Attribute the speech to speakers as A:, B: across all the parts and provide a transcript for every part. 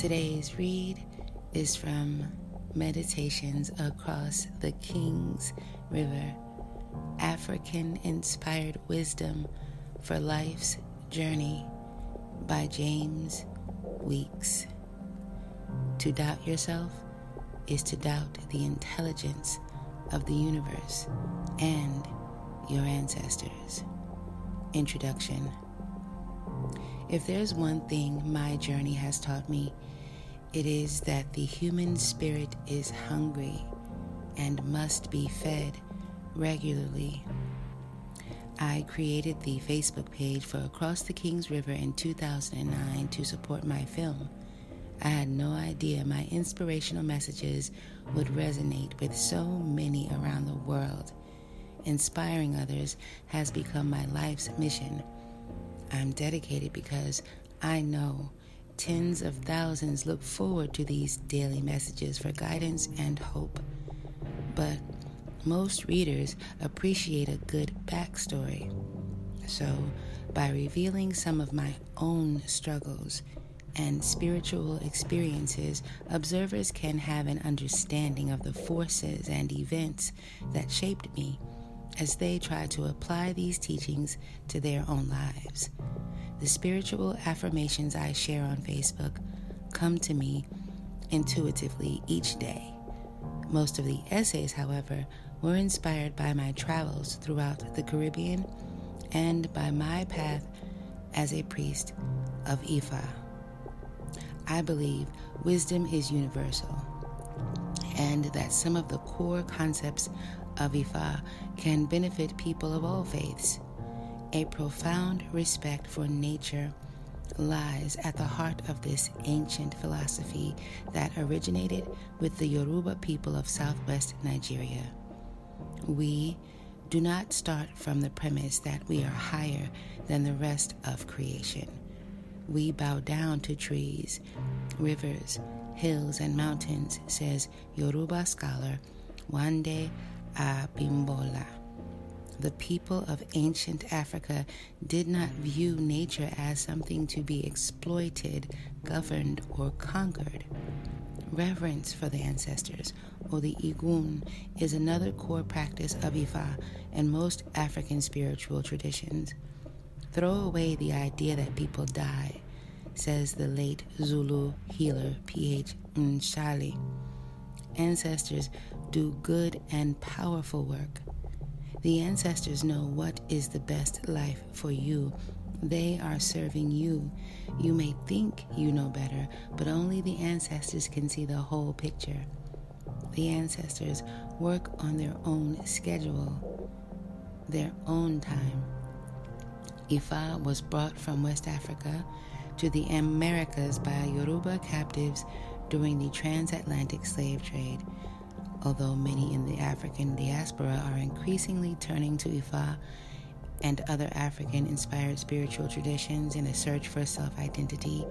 A: Today's read is from Meditations Across the King's River African Inspired Wisdom for Life's Journey by James Weeks. To doubt yourself is to doubt the intelligence of the universe and your ancestors. Introduction If there's one thing my journey has taught me, it is that the human spirit is hungry and must be fed regularly. I created the Facebook page for Across the Kings River in 2009 to support my film. I had no idea my inspirational messages would resonate with so many around the world. Inspiring others has become my life's mission. I'm dedicated because I know tens of thousands look forward to these daily messages for guidance and hope. But most readers appreciate a good backstory. So, by revealing some of my own struggles and spiritual experiences, observers can have an understanding of the forces and events that shaped me as they try to apply these teachings to their own lives. The spiritual affirmations I share on Facebook come to me intuitively each day. Most of the essays, however, were inspired by my travels throughout the Caribbean and by my path as a priest of Ifa. I believe wisdom is universal and that some of the core concepts Ifa can benefit people of all faiths. A profound respect for nature lies at the heart of this ancient philosophy that originated with the Yoruba people of southwest Nigeria. We do not start from the premise that we are higher than the rest of creation. We bow down to trees, rivers, hills, and mountains, says Yoruba scholar Wande Abimbola. The people of ancient Africa did not view nature as something to be exploited, governed, or conquered. Reverence for the ancestors, or the Egun, is another core practice of Ifa and most African spiritual traditions. Throw away the idea that people die, says the late Zulu healer P.H. Nchali. Ancestors do good and powerful work. The ancestors know what is the best life for you. They are serving you. You may think you know better, but only the ancestors can see the whole picture. The ancestors work on their own schedule, their own time. Ifa was brought from West Africa to the Americas by Yoruba captives during the transatlantic slave trade. Although many in the African diaspora are increasingly turning to Ifa and other African inspired spiritual traditions in a search for self identity,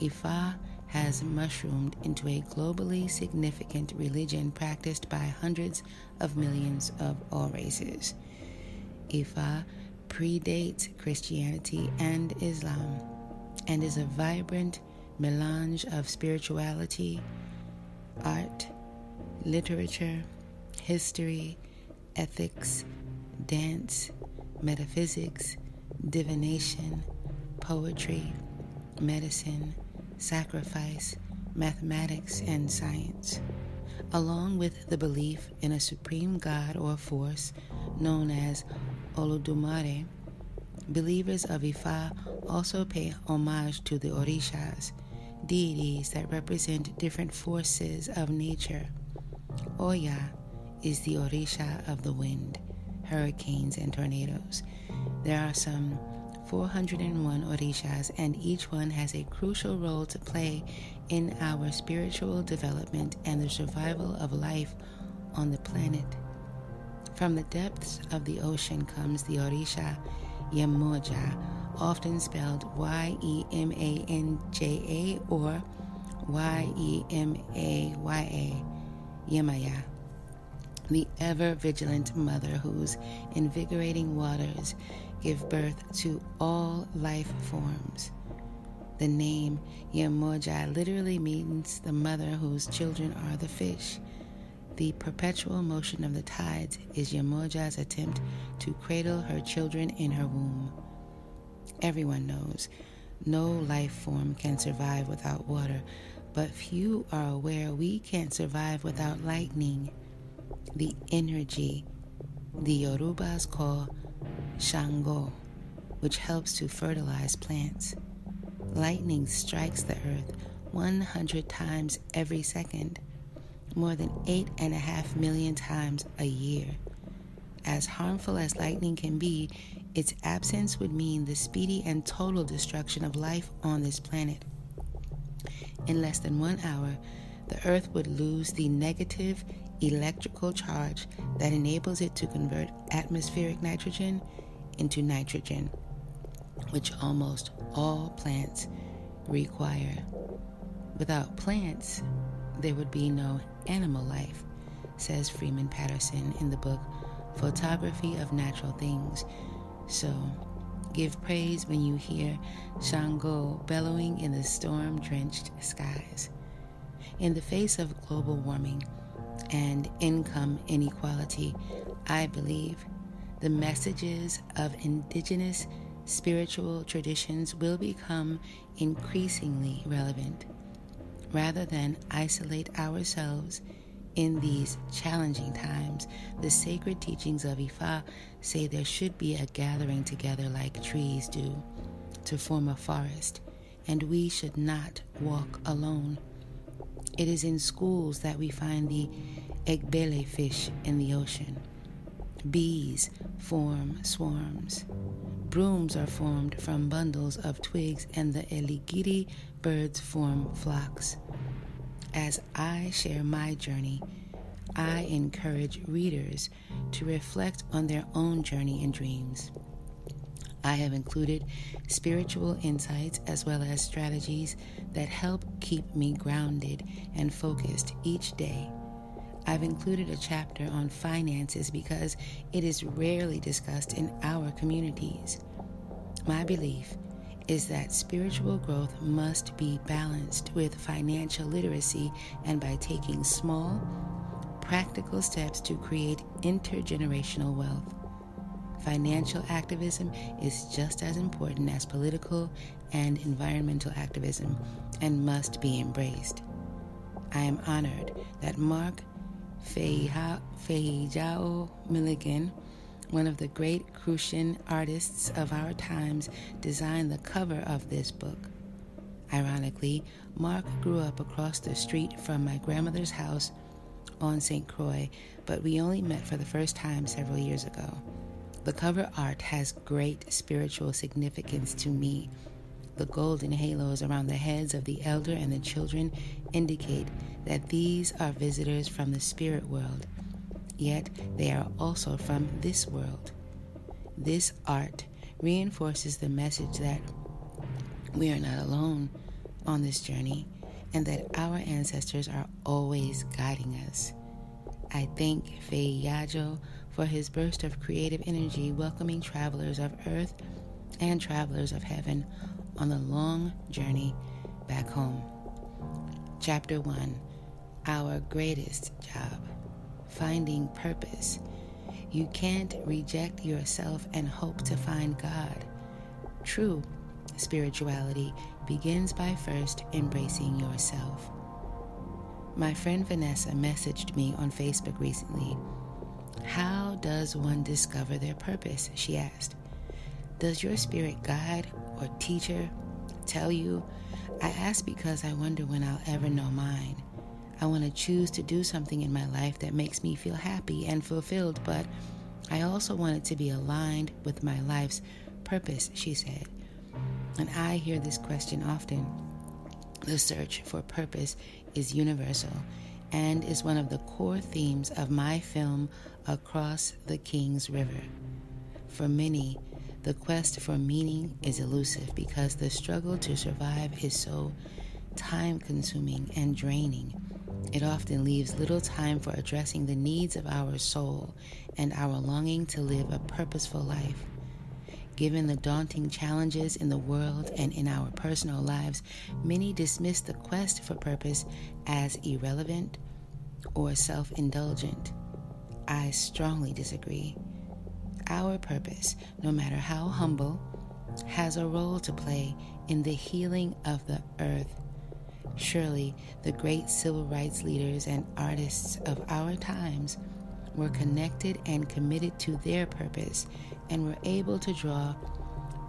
A: Ifa has mushroomed into a globally significant religion practiced by hundreds of millions of all races. Ifa predates Christianity and Islam and is a vibrant melange of spirituality, art, literature, history, ethics, dance, metaphysics, divination, poetry, medicine, sacrifice, mathematics, and science, along with the belief in a supreme God or force known as Olodumare. Believers of Ifa also pay homage to the Orishas, deities that represent different forces of nature. Oya is the Orisha of the wind, hurricanes, and tornadoes. There are some 401 Orishas, and each one has a crucial role to play in our spiritual development and the survival of life on the planet. From the depths of the ocean comes the Orisha Yemoja, often spelled Y E M A N J A or Y E M A Y A, Yemaya the ever vigilant mother whose invigorating waters give birth to all life forms. The name Yemoja literally means the mother whose children are the fish. The perpetual motion of the tides is Yemoja's attempt to cradle her children in her womb. Everyone knows no life form can survive without water, but few are aware we can't survive without lightning. The energy the Yorubas call Shango, which helps to fertilize plants. Lightning strikes the earth 100 times every second, more than 8.5 million times a year. As harmful as lightning can be, its absence would mean the speedy and total destruction of life on this planet. In less than one hour, the Earth would lose the negative electrical charge that enables it to convert atmospheric nitrogen into nitrogen, which almost all plants require. Without plants, there would be no animal life, says Freeman Patterson in the book Photography of Natural Things. So, give praise when you hear Shango bellowing in the storm drenched skies. In the face of global warming and income inequality, I believe the messages of indigenous spiritual traditions will become increasingly relevant. Rather than isolate ourselves in these challenging times, the sacred teachings of Ifa say there should be a gathering together like trees do to form a forest, and we should not walk alone. It is in schools that we find the egbele fish in the ocean. Bees form swarms. Brooms are formed from bundles of twigs, and the eligiri birds form flocks. As I share my journey, I encourage readers to reflect on their own journey and dreams. I have included spiritual insights as well as strategies that help keep me grounded and focused each day. I've included a chapter on finances because it is rarely discussed in our communities. My belief is that spiritual growth must be balanced with financial literacy and by taking small, practical steps to create intergenerational wealth. Financial activism is just as important as political and environmental activism and must be embraced. I am honored that Mark Feijao Milligan, one of the great Crucian artists of our times, designed the cover of this book. Ironically, Mark grew up across the street from my grandmother's house on St. Croix, but we only met for the first time several years ago. The cover art has great spiritual significance to me. The golden halos around the heads of the elder and the children indicate that these are visitors from the spirit world, yet they are also from this world. This art reinforces the message that we are not alone on this journey and that our ancestors are always guiding us. I thank Feijao for his burst of creative energy welcoming travelers of earth and travelers of heaven on the long journey back home. Chapter 1 Our Greatest Job Finding Purpose. You can't reject yourself and hope to find God. True spirituality begins by first embracing yourself. My friend Vanessa messaged me on Facebook recently how does one discover their purpose? She asked. Does your spirit guide or teacher tell you? I ask because I wonder when I'll ever know mine. I want to choose to do something in my life that makes me feel happy and fulfilled, but I also want it to be aligned with my life's purpose, she said. And I hear this question often. The search for purpose is universal and is one of the core themes of my film Across the King's River. For many, the quest for meaning is elusive because the struggle to survive is so time consuming and draining. It often leaves little time for addressing the needs of our soul and our longing to live a purposeful life. Given the daunting challenges in the world and in our personal lives, many dismiss the quest for purpose as irrelevant or self indulgent. I strongly disagree. Our purpose, no matter how humble, has a role to play in the healing of the earth. Surely the great civil rights leaders and artists of our times were connected and committed to their purpose and were able to draw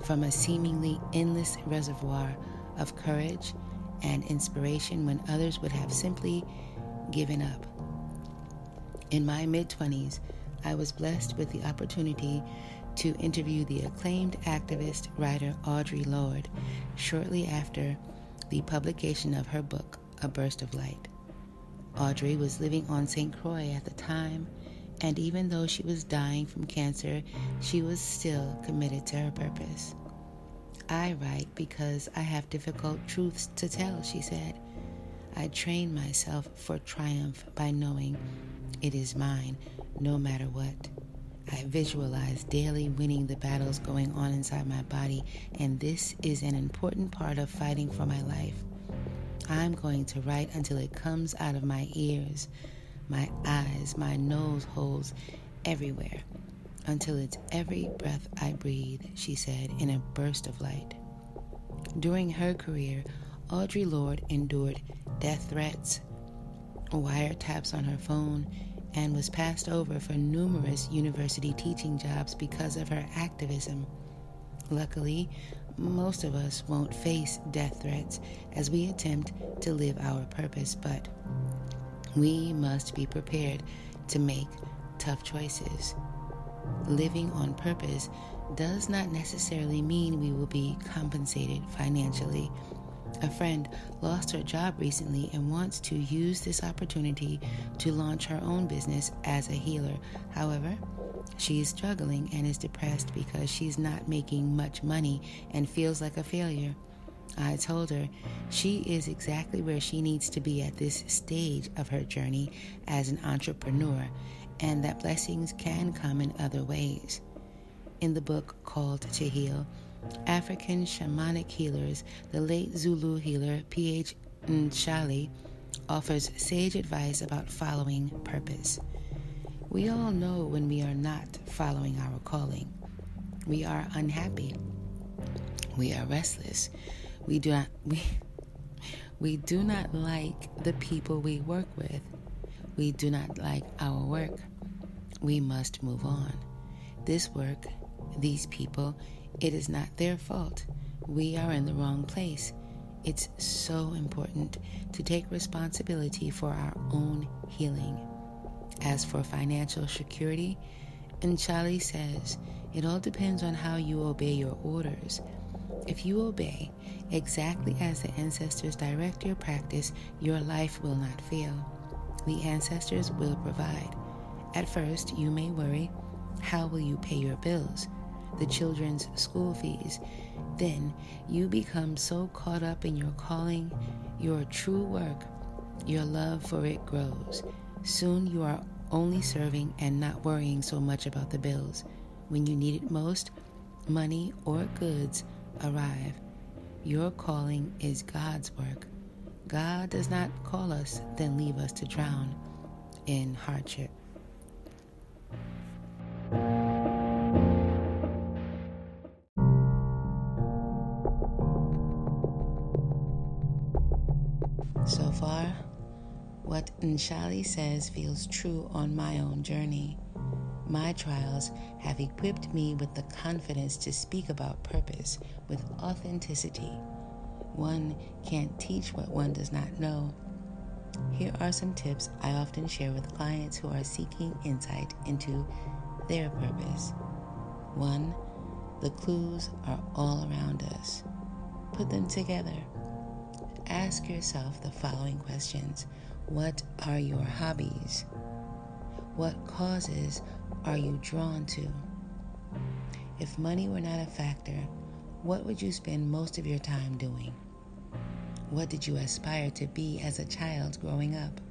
A: from a seemingly endless reservoir of courage and inspiration when others would have simply given up. In my mid 20s, I was blessed with the opportunity to interview the acclaimed activist writer Audre Lorde shortly after the publication of her book, A Burst of Light. Audre was living on St. Croix at the time and even though she was dying from cancer, she was still committed to her purpose. I write because I have difficult truths to tell, she said. I train myself for triumph by knowing it is mine, no matter what. I visualize daily winning the battles going on inside my body, and this is an important part of fighting for my life. I'm going to write until it comes out of my ears my eyes, my nose holes, everywhere, until it's every breath I breathe, she said in a burst of light. During her career, Audre Lorde endured death threats, wiretaps on her phone, and was passed over for numerous university teaching jobs because of her activism. Luckily, most of us won't face death threats as we attempt to live our purpose, but we must be prepared to make tough choices. Living on purpose does not necessarily mean we will be compensated financially. A friend lost her job recently and wants to use this opportunity to launch her own business as a healer. However, she is struggling and is depressed because she's not making much money and feels like a failure. I told her she is exactly where she needs to be at this stage of her journey as an entrepreneur and that blessings can come in other ways. In the book called To Heal, African shamanic healers, the late Zulu healer P.H. Nchali offers sage advice about following purpose. We all know when we are not following our calling. We are unhappy. We are restless. We do not we we do not like the people we work with. We do not like our work. We must move on. This work, these people, it is not their fault. We are in the wrong place. It's so important to take responsibility for our own healing. As for financial security, Nchali says, it all depends on how you obey your orders. If you obey exactly as the ancestors direct your practice, your life will not fail. The ancestors will provide. At first, you may worry how will you pay your bills, the children's school fees? Then you become so caught up in your calling, your true work, your love for it grows. Soon you are only serving and not worrying so much about the bills. When you need it most, money or goods arrive. Your calling is God's work. God does not call us, then leave us to drown in hardship. So far, what Nchali says feels true on my own journey. My trials have equipped me with the confidence to speak about purpose with authenticity. One can't teach what one does not know. Here are some tips I often share with clients who are seeking insight into their purpose. One, the clues are all around us. Put them together. Ask yourself the following questions What are your hobbies? What causes are you drawn to? If money were not a factor, what would you spend most of your time doing? What did you aspire to be as a child growing up?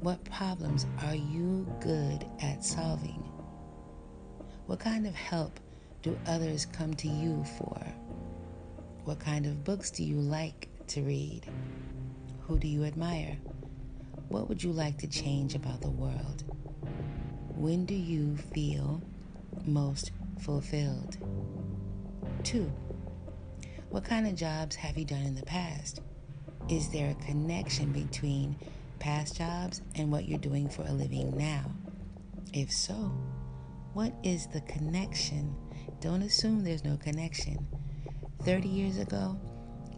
A: What problems are you good at solving? What kind of help do others come to you for? What kind of books do you like to read? Who do you admire? What would you like to change about the world? When do you feel most fulfilled? Two, what kind of jobs have you done in the past? Is there a connection between past jobs and what you're doing for a living now? If so, what is the connection? Don't assume there's no connection. 30 years ago,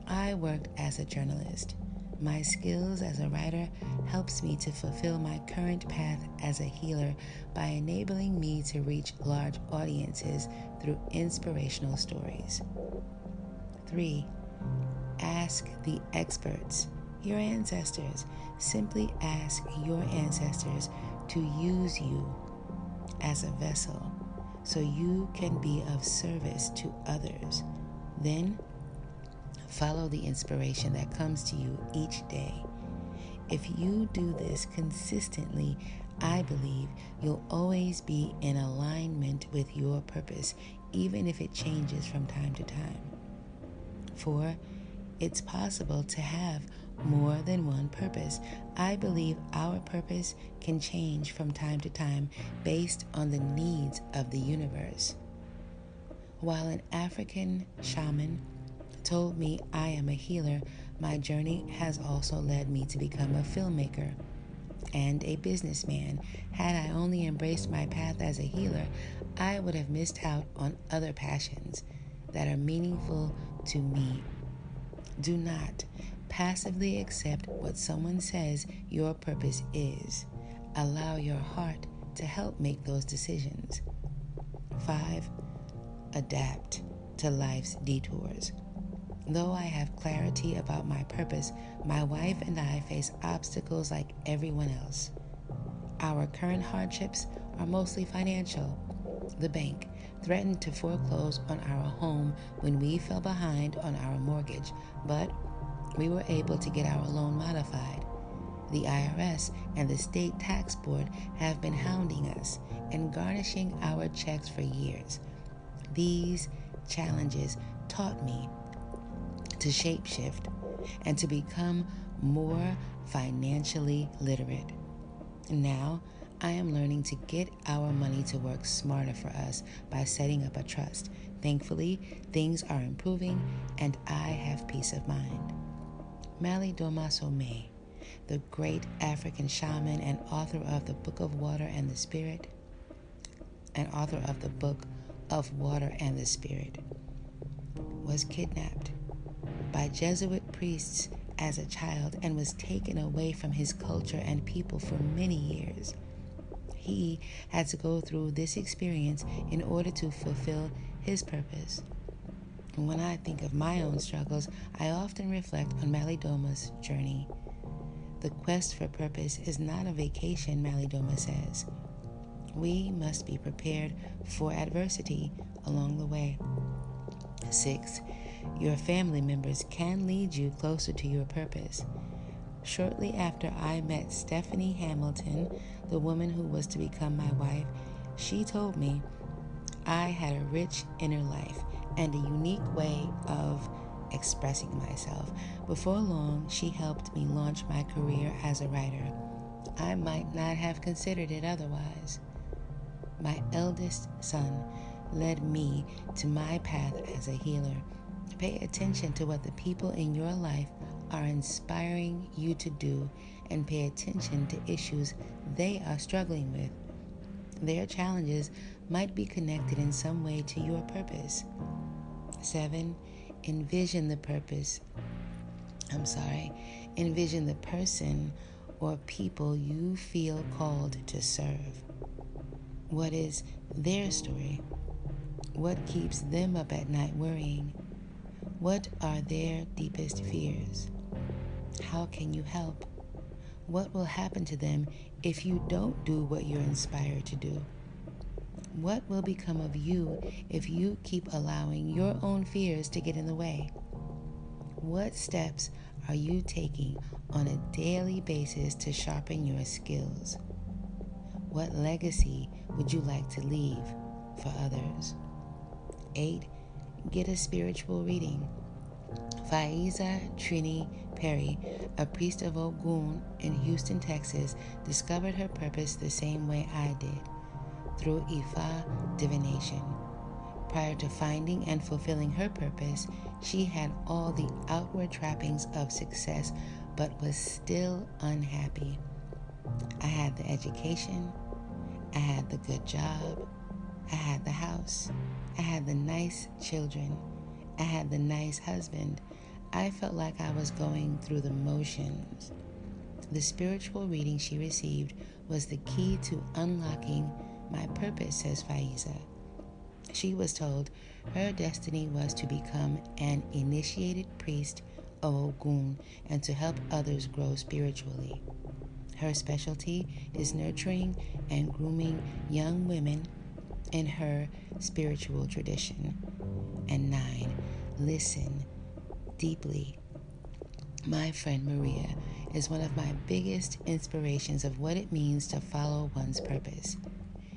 A: I worked as a journalist. My skills as a writer helps me to fulfill my current path as a healer by enabling me to reach large audiences through inspirational stories. 3. Ask the experts, your ancestors. Simply ask your ancestors to use you as a vessel so you can be of service to others. Then follow the inspiration that comes to you each day. If you do this consistently, I believe you'll always be in alignment with your purpose, even if it changes from time to time. For it's possible to have more than one purpose. I believe our purpose can change from time to time based on the needs of the universe. While an African shaman told me I am a healer, my journey has also led me to become a filmmaker and a businessman. Had I only embraced my path as a healer, I would have missed out on other passions that are meaningful to me. Do not passively accept what someone says your purpose is. Allow your heart to help make those decisions. 5. Adapt to life's detours. Though I have clarity about my purpose, my wife and I face obstacles like everyone else. Our current hardships are mostly financial. The bank threatened to foreclose on our home when we fell behind on our mortgage, but we were able to get our loan modified. The IRS and the state tax board have been hounding us and garnishing our checks for years. These challenges taught me to shapeshift and to become more financially literate. Now, I am learning to get our money to work smarter for us by setting up a trust. Thankfully, things are improving and I have peace of mind. Malidoma Somé, the great African shaman and author of the Book of Water and the Spirit, and author of the Book of Water and the Spirit, was kidnapped by Jesuit priests as a child and was taken away from his culture and people for many years he had to go through this experience in order to fulfill his purpose. when I think of my own struggles, I often reflect on Malidoma's journey. The quest for purpose is not a vacation, Malidoma says. We must be prepared for adversity along the way. Six, your family members can lead you closer to your purpose. Shortly after I met Stephanie Hamilton, the woman who was to become my wife, she told me I had a rich inner life and a unique way of expressing myself. Before long, she helped me launch my career as a writer. I might not have considered it otherwise. My eldest son led me to my path as a healer. Pay attention to what the people in your life are inspiring you to do and pay attention to issues they are struggling with. Their challenges might be connected in some way to your purpose. 7. Envision the purpose. I'm sorry. Envision the person or people you feel called to serve. What is their story? What keeps them up at night worrying? What are their deepest fears? How can you help? What will happen to them if you don't do what you're inspired to do? What will become of you if you keep allowing your own fears to get in the way? What steps are you taking on a daily basis to sharpen your skills? What legacy would you like to leave for others? 8. Get a spiritual reading. Faiza Trini Perry, a priest of Ogun in Houston, Texas, discovered her purpose the same way I did through Ifa divination. Prior to finding and fulfilling her purpose, she had all the outward trappings of success but was still unhappy. I had the education, I had the good job, I had the house, I had the nice children, I had the nice husband. I felt like I was going through the motions. The spiritual reading she received was the key to unlocking my purpose, says Faiza. She was told her destiny was to become an initiated priest of Ogun and to help others grow spiritually. Her specialty is nurturing and grooming young women in her spiritual tradition. And nine, listen deeply. My friend Maria is one of my biggest inspirations of what it means to follow one's purpose.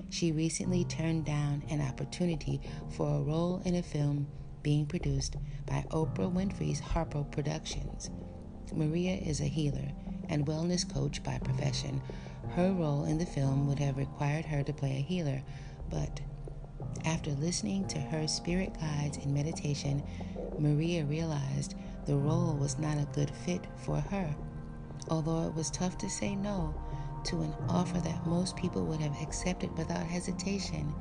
A: She recently turned down an opportunity for a role in a film being produced by Oprah Winfrey's Harpo Productions. Maria is a healer and wellness coach by profession. Her role in the film would have required her to play a healer, but after listening to her spirit guides in meditation, Maria realized the role was not a good fit for her. Although it was tough to say no to an offer that most people would have accepted without hesitation,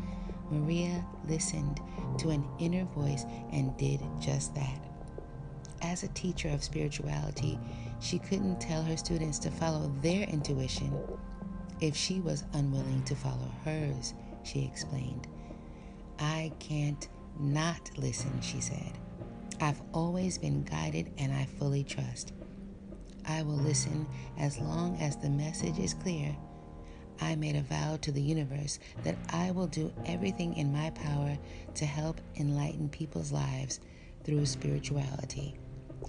A: Maria listened to an inner voice and did just that. As a teacher of spirituality, she couldn't tell her students to follow their intuition if she was unwilling to follow hers, she explained. I can't not listen, she said. I've always been guided and I fully trust. I will listen as long as the message is clear. I made a vow to the universe that I will do everything in my power to help enlighten people's lives through spirituality,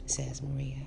A: says Maria.